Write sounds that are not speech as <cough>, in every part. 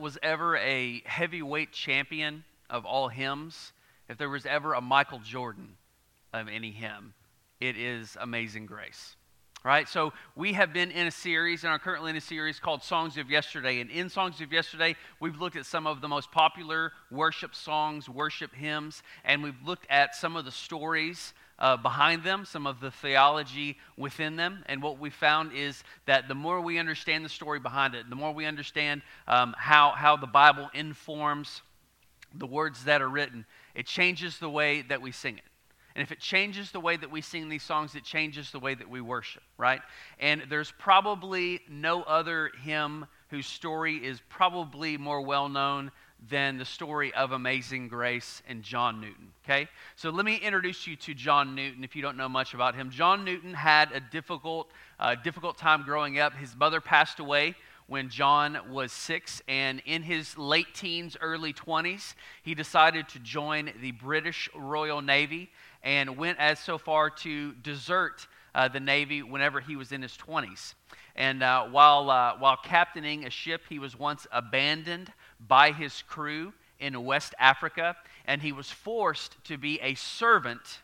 was ever a heavyweight champion of all hymns, if there was ever a Michael Jordan of any hymn, it is Amazing Grace. Right? So we have been in a series and are currently in a series called Songs of Yesteryear. And in Songs of Yesteryear, we've looked at some of the most popular worship songs, worship hymns, and we've looked at some of the stories uh, behind them, some of the theology within them. And what we found is that the more we understand the story behind it, the more we understand um, how, how the Bible informs the words that are written, it changes the way that we sing it. And if it changes the way that we sing these songs, it changes the way that we worship, right? And there's probably no other hymn whose story is probably more well known than the story of Amazing Grace and John Newton. Okay? So let me introduce you to John Newton if you don't know much about him. John Newton had a difficult, uh, difficult time growing up. His mother passed away when John was six, and in his late teens, early 20s, he decided to join the British Royal Navy and went as so far to desert uh, the Navy whenever he was in his 20s. And uh, while, uh, while captaining a ship, he was once abandoned by his crew in West Africa, and he was forced to be a servant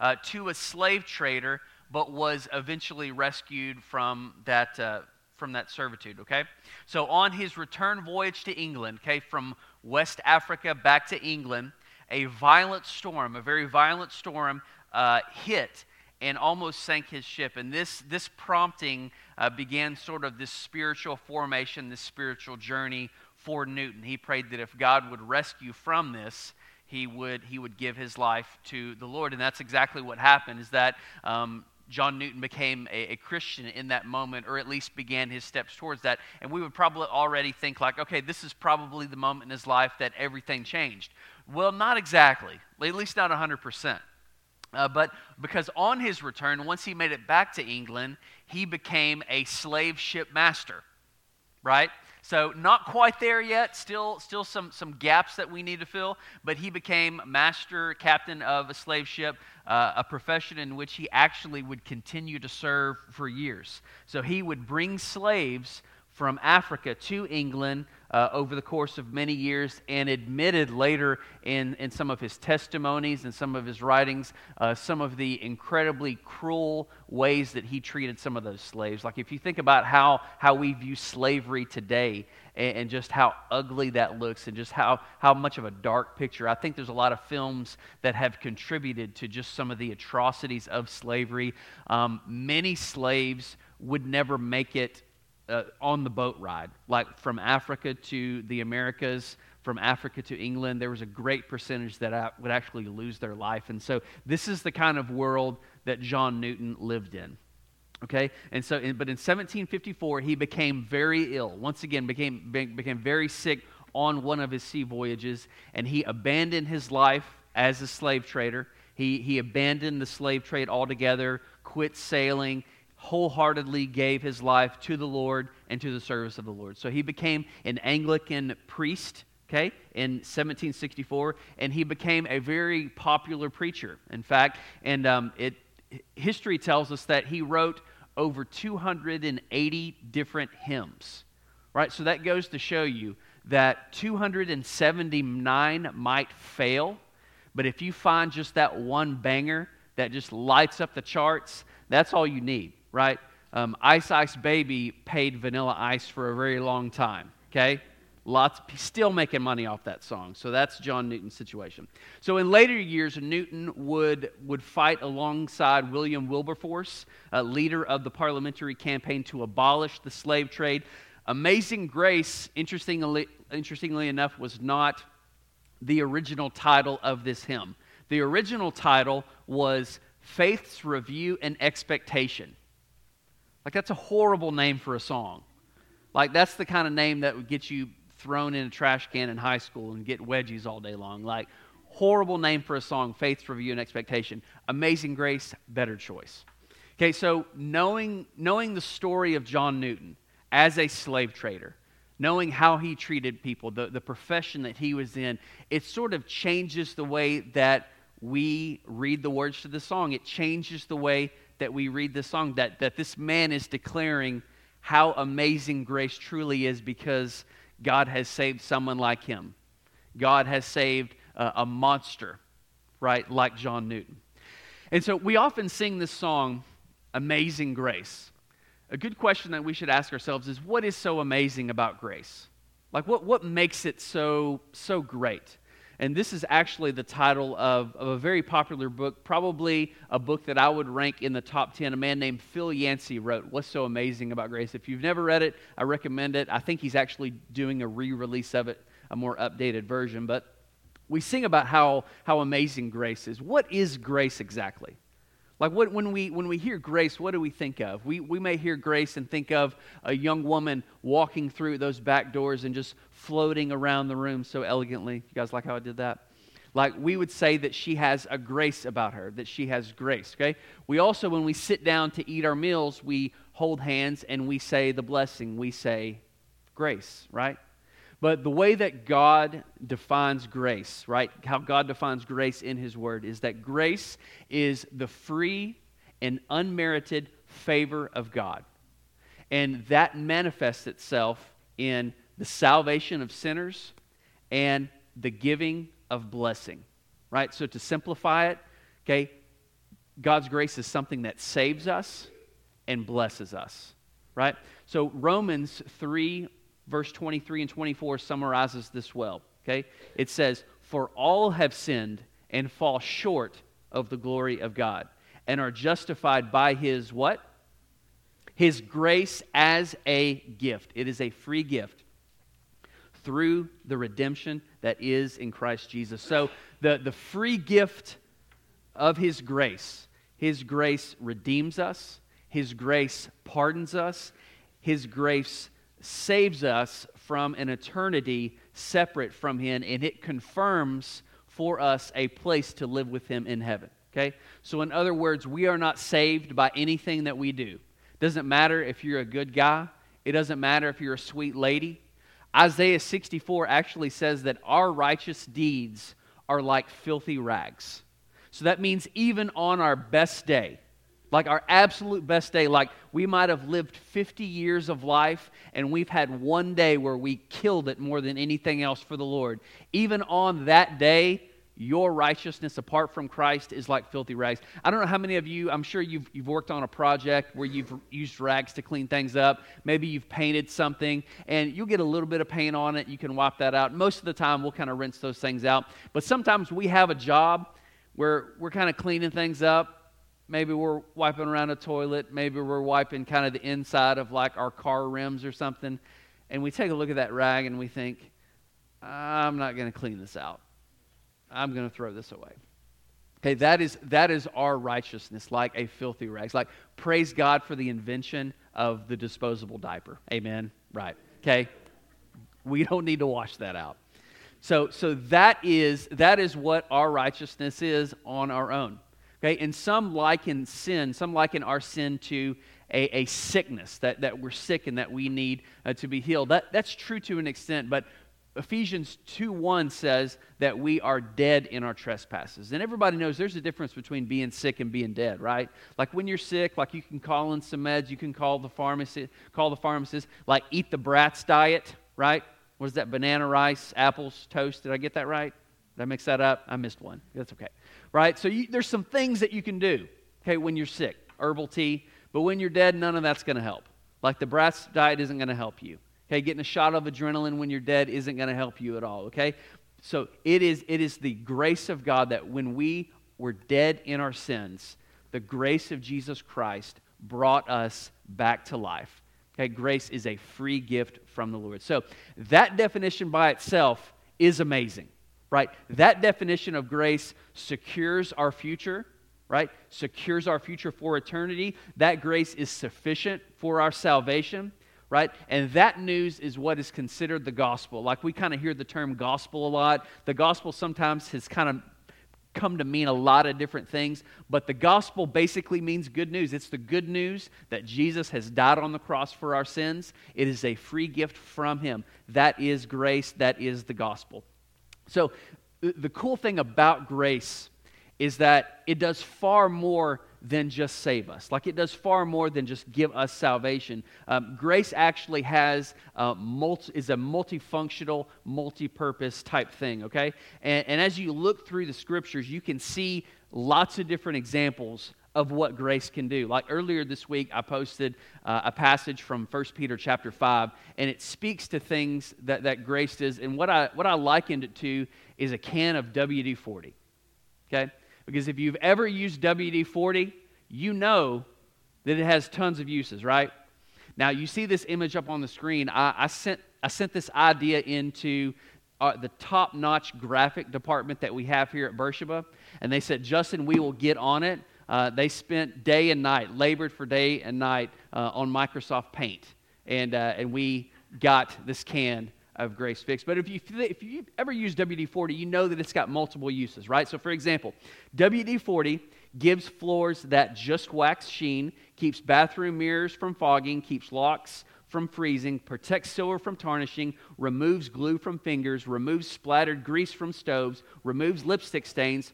uh, to a slave trader, but was eventually rescued from that, uh, from that servitude, okay? So on his return voyage to England, okay, from West Africa back to England, a violent storm, a very violent storm, uh, hit and almost sank his ship. And this, this prompting uh, began sort of this spiritual formation, this spiritual journey for Newton. He prayed that if God would rescue from this, he would, he would give his life to the Lord. And that's exactly what happened, is that um, John Newton became a, a, Christian in that moment, or at least began his steps towards that. And we would probably already think, like, okay, this is probably the moment in his life that everything changed. Well, not exactly, at least not 100%. Uh, but because on his return, once he made it back to England, he became a slave ship master, right? So not quite there yet. Still, still some, some gaps that we need to fill. But he became master captain of a slave ship, uh, a profession in which he actually would continue to serve for years. So he would bring slaves from Africa to England uh, over the course of many years and admitted later in, in some of his testimonies and some of his writings uh, some of the incredibly cruel ways that he treated some of those slaves. Like if you think about how, how we view slavery today and, and just how ugly that looks and just how, how much of a dark picture, I think there's a lot of films that have contributed to just some of the atrocities of slavery. Um, many slaves would never make it uh, on the boat ride, like from Africa to the Americas, from Africa to England. There was a great percentage that would actually lose their life. And so this is the kind of world that John Newton lived in. Okay? And so, in, but in 1754, he became very ill. Once again, became, became very sick on one of his sea voyages, and he abandoned his life as a slave trader. He, he abandoned the slave trade altogether, quit sailing, wholeheartedly gave his life to the Lord and to the service of the Lord. So he became an Anglican priest, okay, in 1764, and he became a very popular preacher. In fact, and um, it, history tells us that he wrote over 280 different hymns, right? So that goes to show you that 279 might fail, but if you find just that one banger that just lights up the charts, that's all you need right? Um, Ice Ice Baby paid Vanilla Ice for a very long time, okay? Lots, still making money off that song. So that's John Newton's situation. So in later years, Newton would, would fight alongside William Wilberforce, a leader of the parliamentary campaign to abolish the slave trade. Amazing Grace, interestingly, interestingly enough, was not the original title of this hymn. The original title was Faith's Review and Expectation. Like, that's a horrible name for a song. Like, that's the kind of name that would get you thrown in a trash can in high school and get wedgies all day long. Like, horrible name for a song, Faith's Review and Expectation. Amazing Grace, better choice. Okay, so knowing, knowing the story of John Newton as a slave trader, knowing how he treated people, the, the profession that he was in, it sort of changes the way that we read the words to the song. It changes the way that we read this song, that, that this man is declaring how amazing grace truly is because God has saved someone like him. God has saved a monster, right, like John Newton. And so we often sing this song, Amazing Grace. A good question that we should ask ourselves is what is so amazing about grace? Like, what, what makes it so, so great? And this is actually the title of, of a very popular book, probably a book that I would rank in the top 10. A man named Phil Yancey wrote, What's So Amazing About Grace? If you've never read it, I recommend it. I think he's actually doing a re release of it, a more updated version. But we sing about how, how amazing grace is. What is grace exactly? Like what, when, we, when we hear grace, what do we think of? We, we may hear grace and think of a young woman walking through those back doors and just floating around the room so elegantly. You guys like how I did that? Like we would say that she has a grace about her, that she has grace, okay? We also, when we sit down to eat our meals, we hold hands and we say the blessing. We say grace, right? But the way that God defines grace, right? How God defines grace in His Word is that grace is the free and unmerited favor of God. And that manifests itself in the salvation of sinners and the giving of blessing, right? So to simplify it, okay, God's grace is something that saves us and blesses us, right? So Romans 3 verse 23 and 24 summarizes this well. Okay? It says, For all have sinned and fall short of the glory of God, and are justified by his what? His grace as a gift. It is a free gift through the redemption that is in Christ Jesus. So the, the free gift of his grace, his grace redeems us, his grace pardons us, his grace saves us from an eternity separate from Him, and it confirms for us a place to live with Him in heaven. Okay? So, in other words, we are not saved by anything that we do. Doesn't matter if you're a good guy, it doesn't matter if you're a sweet lady. Isaiah 64 actually says that our righteous deeds are like filthy rags. So that means even on our best day, like our absolute best day, like we might have lived 50 years of life and we've had one day where we killed it more than anything else for the Lord. Even on that day, your righteousness apart from Christ is like filthy rags. I don't know how many of you, I'm sure you've, you've worked on a project where you've used rags to clean things up. Maybe you've painted something and you'll get a little bit of paint on it. You can wipe that out. Most of the time, we'll kind of rinse those things out. But sometimes we have a job where we're kind of cleaning things up Maybe we're wiping around a toilet. Maybe we're wiping kind of the inside of like our car rims or something. And we take a look at that rag and we think, I'm not going to clean this out. I'm going to throw this away. Okay, that is, that is our righteousness, like a filthy rag. It's like, praise God for the invention of the disposable diaper. Amen. Right. Okay. We don't need to wash that out. So, so that is that is what our righteousness is on our own. Okay, and some liken sin, some liken our sin to a, a sickness, that, that we're sick and that we need uh, to be healed. That, that's true to an extent, but Ephesians 2 1 says that we are dead in our trespasses. And everybody knows there's a difference between being sick and being dead, right? Like when you're sick, like you can call in some meds, you can call the pharmacist, call the pharmacist, like eat the brats diet, right? What is that? Banana rice, apples, toast. Did I get that right? Did I mix that up? I missed one. That's okay right? So you, there's some things that you can do, okay, when you're sick, herbal tea, but when you're dead, none of that's going to help. Like the Bratz diet isn't going to help you. Okay, getting a shot of adrenaline when you're dead isn't going to help you at all, okay? So it is, it is the grace of God that when we were dead in our sins, the grace of Jesus Christ brought us back to life. Okay, grace is a free gift from the Lord. So that definition by itself is amazing right? That definition of grace secures our future, right? Secures our future for eternity. That grace is sufficient for our salvation, right? And that news is what is considered the gospel. Like we kind of hear the term gospel a lot. The gospel sometimes has kind of come to mean a lot of different things, but the gospel basically means good news. It's the good news that Jesus has died on the cross for our sins. It is a free gift from him. That is grace, that is the gospel. So, the cool thing about grace is that it does far more than just save us. Like it does far more than just give us salvation. Um, grace actually has uh, multi, is a multifunctional, multi-purpose type thing. Okay, and, and as you look through the scriptures, you can see lots of different examples of what grace can do. Like earlier this week, I posted uh, a passage from 1 Peter chapter 5, and it speaks to things that, that grace does. And what I, what I likened it to is a can of WD 40. Okay? Because if you've ever used WD 40, you know that it has tons of uses, right? Now, you see this image up on the screen. I, I sent, I sent this idea into uh, the top notch graphic department that we have here at Beersheba, and they said, Justin, we will get on it uh, they spent day and night, labored for day and night uh, on Microsoft Paint. And, uh, and we got this can of Grace Fix. But if, you, if you've ever used WD 40, you know that it's got multiple uses, right? So, for example, WD 40 gives floors that just wax sheen, keeps bathroom mirrors from fogging, keeps locks from freezing, protects silver from tarnishing, removes glue from fingers, removes splattered grease from stoves, removes lipstick stains,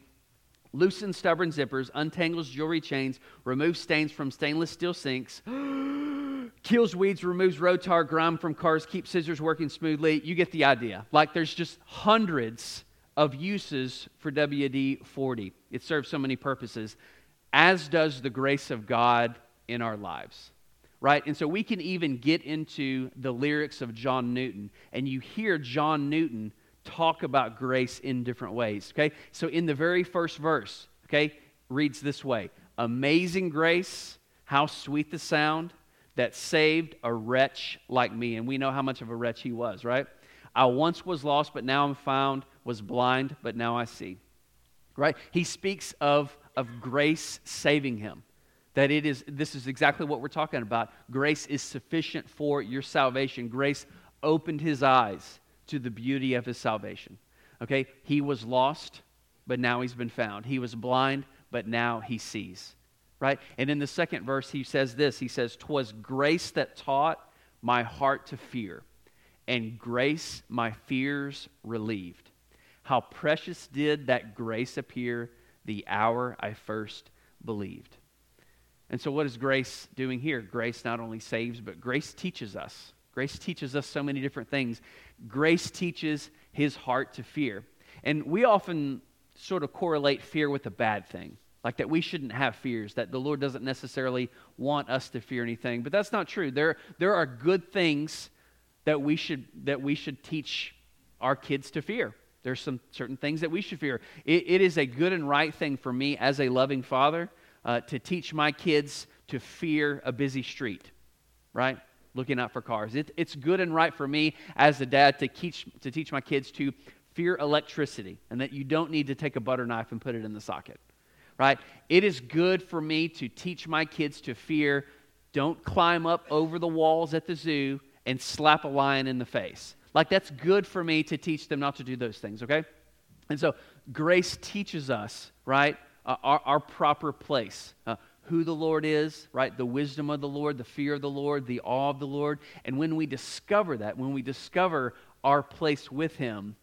loosens stubborn zippers, untangles jewelry chains, removes stains from stainless steel sinks, <gasps> kills weeds, removes road tar, grime from cars, keeps scissors working smoothly. You get the idea. Like there's just hundreds of uses for WD 40. It serves so many purposes, as does the grace of God in our lives. Right? And so we can even get into the lyrics of John Newton, and you hear John Newton talk about grace in different ways. Okay? So in the very first verse, okay, reads this way Amazing grace, how sweet the sound that saved a wretch like me. And we know how much of a wretch he was, right? I once was lost, but now I'm found, was blind, but now I see. Right? He speaks of, of grace saving him. That it is, this is exactly what we're talking about. Grace is sufficient for your salvation. Grace opened his eyes to the beauty of his salvation. Okay? He was lost, but now he's been found. He was blind, but now he sees. Right? And in the second verse, he says this He says, Twas grace that taught my heart to fear, and grace my fears relieved. How precious did that grace appear the hour I first believed. And so, what is grace doing here? Grace not only saves, but grace teaches us. Grace teaches us so many different things. Grace teaches his heart to fear. And we often sort of correlate fear with a bad thing, like that we shouldn't have fears, that the Lord doesn't necessarily want us to fear anything. But that's not true. There, there are good things that we, should, that we should teach our kids to fear. There's some certain things that we should fear. it, it is a good and right thing for me as a loving father uh, to teach my kids to fear a busy street, right? Looking out for cars. It, it's good and right for me as a dad to teach, to teach my kids to fear electricity and that you don't need to take a butter knife and put it in the socket. Right? It is good for me to teach my kids to fear don't climb up over the walls at the zoo and slap a lion in the face. Like, that's good for me to teach them not to do those things, okay? And so, grace teaches us, right, uh, our, our, proper place. Uh, who the Lord is, right? The wisdom of the Lord, the fear of the Lord, the awe of the Lord. And when we discover that, when we discover our place with Him,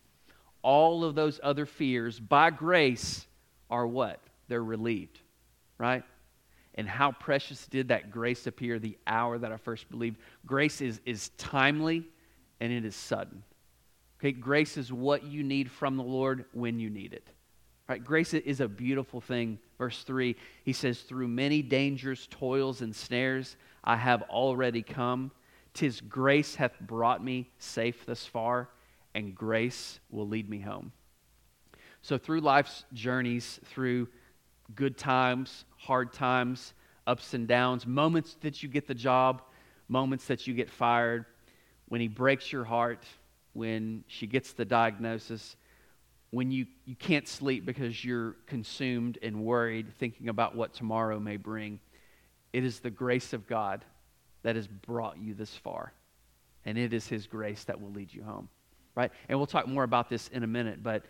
all of those other fears, by grace, are what? They're relieved, right? And how precious did that grace appear the hour that I first believed? Grace is, is timely and it is sudden. Okay, grace is what you need from the Lord when you need it. Right? Grace is a beautiful thing. Verse 3, he says, Through many dangers, toils, and snares, I have already come. Tis grace hath brought me safe thus far, and grace will lead me home. So, through life's journeys, through good times, hard times, ups and downs, moments that you get the job, moments that you get fired, when he breaks your heart, when she gets the diagnosis, when you, you can't sleep because you're consumed and worried, thinking about what tomorrow may bring. It is the grace of God that has brought you this far. And it is His grace that will lead you home. Right? And we'll talk more about this in a minute, but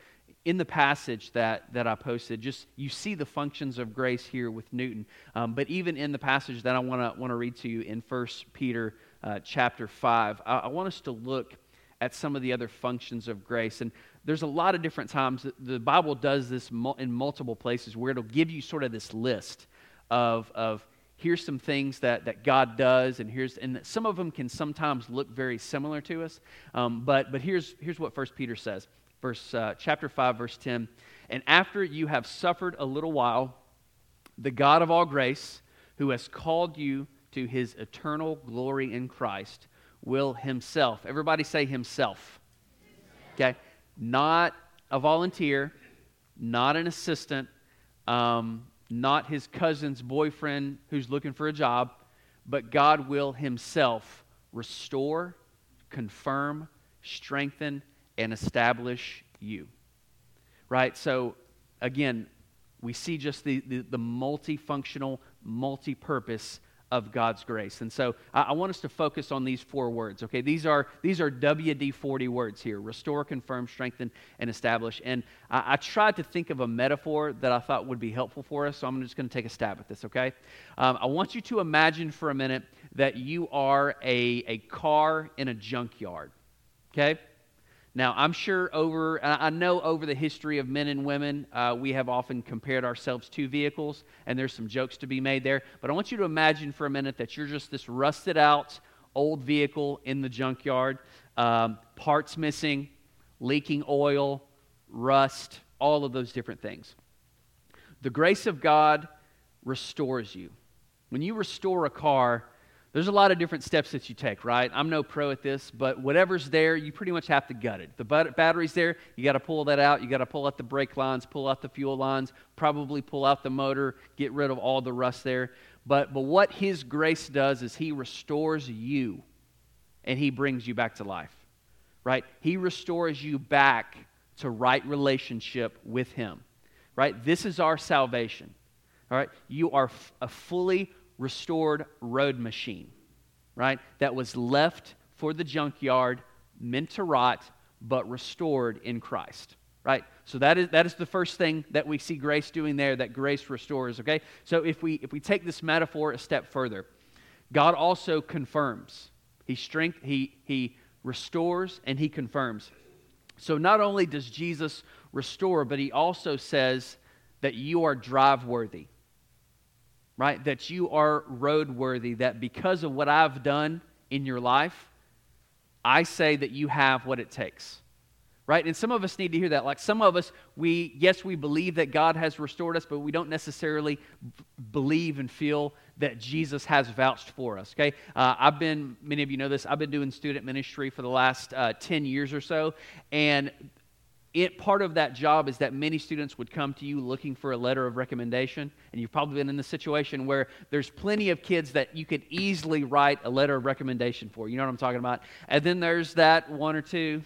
in the passage that, that I posted, just you see the functions of grace here with Newton. Um, but even in the passage that I want to want to read to you in 1 Peter uh, chapter 5, I, I want us to look at some of the other functions of grace. And there's a lot of different times the bible does this in multiple places where it'll give you sort of this list of, of here's some things that, that God does, and here's and some of them can sometimes look very similar to us. Um, but but here's here's what First Peter says, verse uh, chapter five, verse ten. And after you have suffered a little while, the God of all grace, who has called you to His eternal glory in Christ, will Himself. Everybody say Himself. Okay, not a volunteer, not an assistant. Um, not his cousin's boyfriend who's looking for a job, but God will himself restore, confirm, strengthen, and establish you. Right? So, again, we see just the, the, the multifunctional, multi purpose of God's grace. And so I, I, want us to focus on these four words, okay? These are, these are WD 40 words here restore, confirm, strengthen, and establish. And I, I, tried to think of a metaphor that I thought would be helpful for us, so I'm just going to take a stab at this, okay? Um, I want you to imagine for a minute that you are a, a car in a junkyard, okay? Now, I'm sure over, I know over the history of men and women, uh, we have often compared ourselves to vehicles, and there's some jokes to be made there. But I want you to imagine for a minute that you're just this rusted out old vehicle in the junkyard, um, parts missing, leaking oil, rust, all of those different things. The grace of God restores you. When you restore a car, there's a lot of different steps that you take, right? I'm no pro at this, but whatever's there, you pretty much have to gut it. The battery's there, you got to pull that out. You got to pull out the brake lines, pull out the fuel lines, probably pull out the motor, get rid of all the rust there. But, but what His grace does is He restores you and He brings you back to life, right? He restores you back to right relationship with Him, right? This is our salvation, all right? You are f- a fully restored road machine, right? That was left for the junkyard, meant to rot, but restored in Christ, right? So that is, that is the first thing that we see grace doing there, that grace restores, okay? So if we, if we take this metaphor a step further, God also confirms. He, strength, he, he restores and he confirms. So not only does Jesus restore, but he also says that you are drive worthy right? That you are roadworthy, that because of what I've done in your life, I say that you have what it takes. Right? And some of us need to hear that. Like some of us, we, yes, we believe that God has restored us, but we don't necessarily b- believe and feel that Jesus has vouched for us. Okay? Uh, I've been, many of you know this, I've been doing student ministry for the last uh, 10 years or so. And it, part of that job is that many students would come to you looking for a letter of recommendation. And you've probably been in the situation where there's plenty of kids that you could easily write a letter of recommendation for. You know what I'm talking about? And then there's that one or two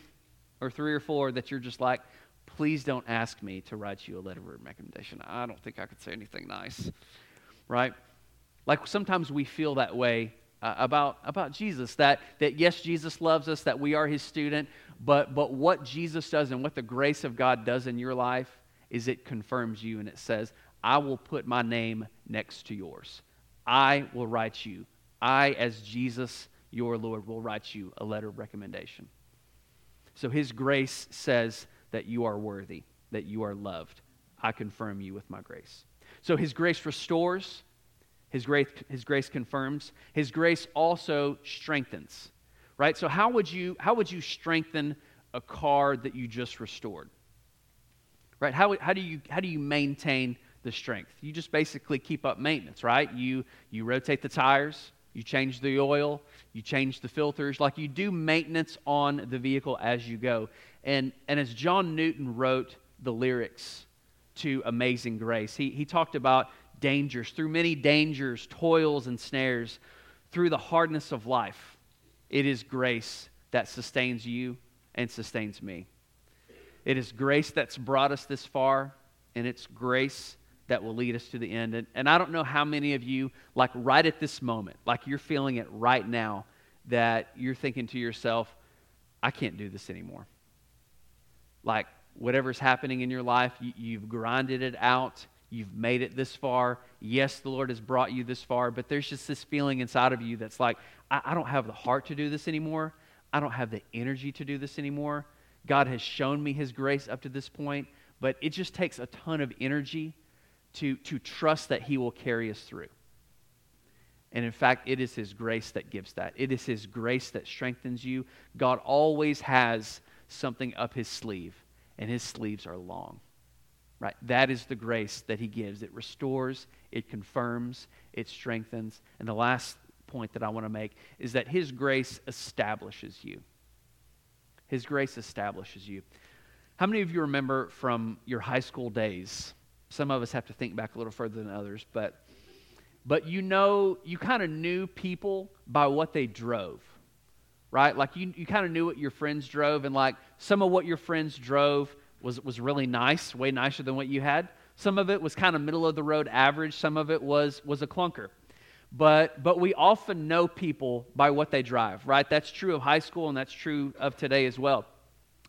or three or four that you're just like, please don't ask me to write you a letter of recommendation. I don't think I could say anything nice. Right? Like sometimes we feel that way uh, about, about Jesus that, that yes, Jesus loves us, that we are his student, but, but what Jesus does and what the grace of God does in your life is it confirms you and it says, I will put my name next to yours. I will write you. I, as Jesus, your Lord, will write you a letter of recommendation. So his grace says that you are worthy, that you are loved. I confirm you with my grace. So his grace restores, his grace, his grace confirms, his grace also strengthens right? So how would you how would you strengthen a car that you just restored? Right? How, how do you how do you maintain the strength? You just basically keep up maintenance, right? You you rotate the tires, you change the oil, you change the filters, like you do maintenance on the vehicle as you go. And and as John Newton wrote the lyrics to Amazing Grace, he, he talked about dangers, through many dangers, toils, and snares, through the hardness of life it is grace that sustains you and sustains me. It is grace that's brought us this far, and it's grace that will lead us to the end. And, and I don't know how many of you, like right at this moment, like you're feeling it right now, that you're thinking to yourself, I can't do this anymore. Like whatever's happening in your life, you, you've grinded it out, you've made it this far. Yes, the Lord has brought you this far, but there's just this feeling inside of you that's like, I, I don't have the heart to do this anymore. I don't have the energy to do this anymore. God has shown me His grace up to this point, but it just takes a ton of energy to, to trust that He will carry us through. And in fact, it is His grace that gives that. It is His grace that strengthens you. God always has something up His sleeve, and His sleeves are long. Right? That is the grace that He gives. It restores, it confirms, it strengthens. And the last point that I want to make is that His grace establishes you. His grace establishes you. How many of you remember from your high school days? Some of us have to think back a little further than others, but but you know, you kind of knew people by what they drove, right? Like you, you kind of knew what your friends drove, and like some of what your friends drove was, was really nice, way nicer than what you had. Some of it was kind of middle of the road average, some of it was, was a clunker. But, but we often know people by what they drive, right? That's true of high school, and that's true of today as well.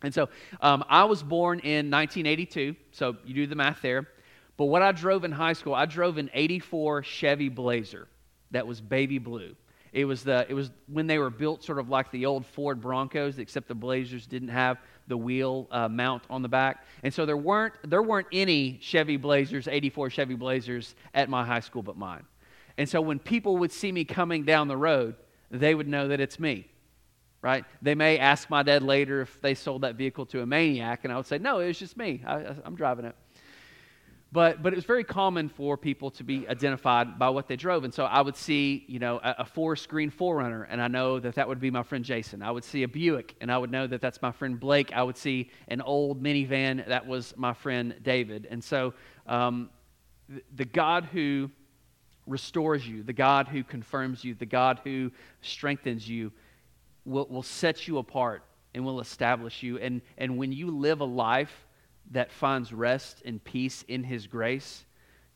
And so um, I was born in 1982, so you do the math there. But what I drove in high school, I drove an 84 Chevy Blazer that was baby blue. It was, the, it was when they were built sort of like the old Ford Broncos, except the Blazers didn't have the wheel uh, mount on the back. And so there weren't, there weren't any Chevy Blazers, 84 Chevy Blazers at my high school but mine. And so when people would see me coming down the road, they would know that it's me, right? They may ask my dad later if they sold that vehicle to a maniac, and I would say, no, it was just me. I, I'm driving it. But, but it was very common for people to be identified by what they drove. And so I would see, you know, a, a Forest Green 4Runner, and I know that that would be my friend Jason. I would see a Buick, and I would know that that's my friend Blake. I would see an old minivan, that was my friend David. And so um, the, the God who restores you, the God who confirms you, the God who strengthens you will, will set you apart and will establish you. And, and when you live a life that finds rest and peace in His grace,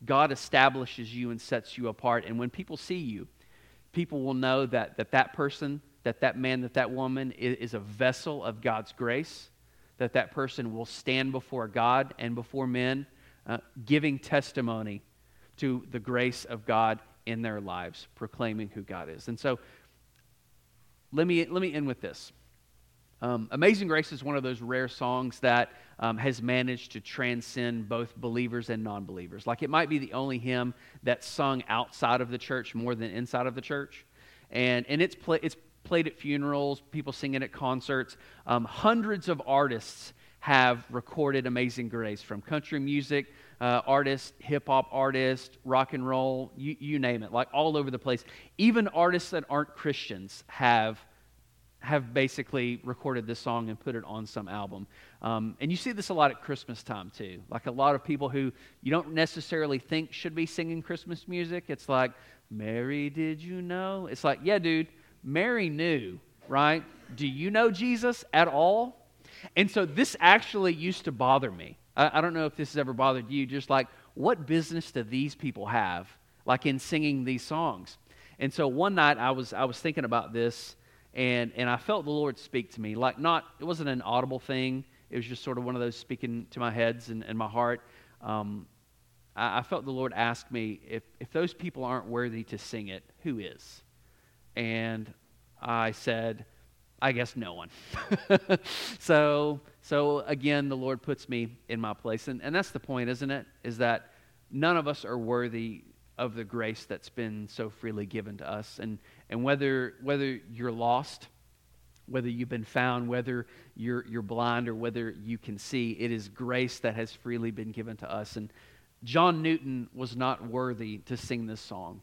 God establishes you and sets you apart. And when people see you, people will know that that, that person, that that man, that that woman is, is a vessel of God's grace, that that person will stand before God and before men, uh, giving testimony to the grace of God in their lives, proclaiming who God is. And so let me, let me end with this. Um, Amazing Grace is one of those rare songs that um, has managed to transcend both believers and non believers. Like it might be the only hymn that's sung outside of the church more than inside of the church. And, and it's, play, it's played at funerals, people sing it at concerts. Um, hundreds of artists have recorded Amazing Grace from country music uh, artists, hip hop artists, rock and roll, you, you name it, like all over the place. Even artists that aren't Christians have have basically recorded this song and put it on some album. Um, and you see this a lot at Christmas time too. Like a lot of people who you don't necessarily think should be singing Christmas music. It's like, Mary, did you know? It's like, yeah, dude, Mary knew, right? Do you know Jesus at all? And so this actually used to bother me. I, I don't know if this has ever bothered you. Just like, what business do these people have, like in singing these songs? And so one night I was I was thinking about this and and I felt the Lord speak to me. Like not it wasn't an audible thing. It was just sort of one of those speaking to my heads and, and my heart. Um, I, I, felt the Lord ask me if if those people aren't worthy to sing it, who is? And I said, I guess no one. <laughs> so so again, the Lord puts me in my place, and and that's the point, isn't it? Is that none of us are worthy of the grace that's been so freely given to us. And, and whether, whether you're lost, whether you've been found, whether you're, you're blind, or whether you can see, it is grace that has freely been given to us. And John Newton was not worthy to sing this song,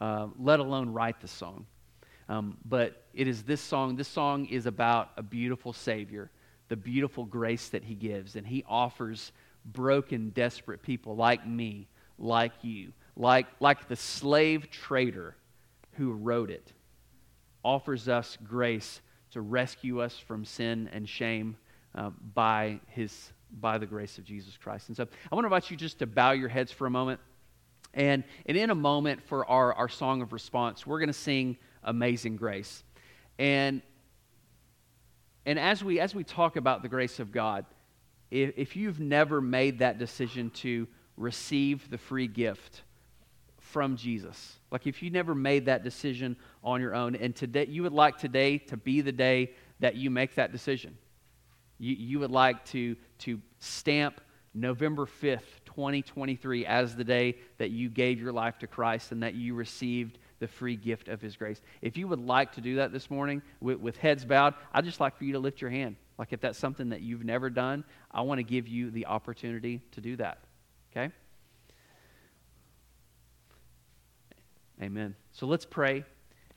uh, let alone write the song. Um, but it is this song. This song is about a beautiful Savior, the beautiful grace that He gives. And He offers broken, desperate people like me, like you, like, like the slave trader who wrote it, offers us grace to rescue us from sin and shame uh, by, his, by the grace of Jesus Christ. And so I want to invite you just to bow your heads for a moment. And, and in a moment, for our, our song of response, we're going to sing Amazing Grace. And, and as, we, as we talk about the grace of God, if, if you've never made that decision to receive the free gift, from Jesus. Like if you never made that decision on your own, and today you would like today to be the day that you make that decision. You, you would like to, to stamp November 5th, 2023, as the day that you gave your life to Christ and that you received the free gift of His grace. If you would like to do that this morning with, with heads bowed, I'd just like for you to lift your hand. Like if that's something that you've never done, I want to give you the opportunity to do that. Okay? Amen. So let's pray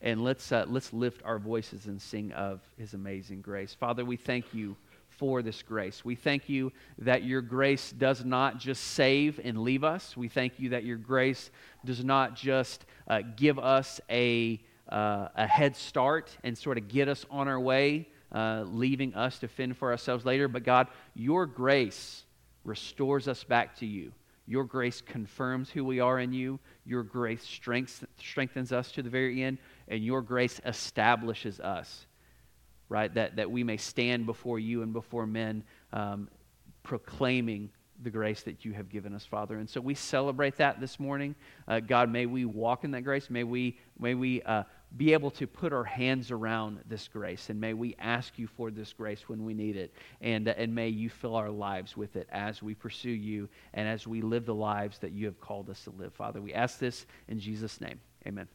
and let's, uh, let's lift our voices and sing of His amazing grace. Father, we thank you for this grace. We thank you that your grace does not just save and leave us. We thank you that your grace does not just uh, give us a, uh, a head start and sort of get us on our way, uh, leaving us to fend for ourselves later. But God, your grace restores us back to you. Your grace confirms who we are in you. Your grace strengthens us to the very end. And your grace establishes us right? That, that we may stand before you and before men um, proclaiming the grace that you have given us, Father. And so we celebrate that this morning. Uh, God, may we walk in that grace. May we, may we uh, be able to put our hands around this grace. And may we ask you for this grace when we need it. And, and may you fill our lives with it as we pursue you and as we live the lives that you have called us to live, Father. We ask this in Jesus' name. Amen.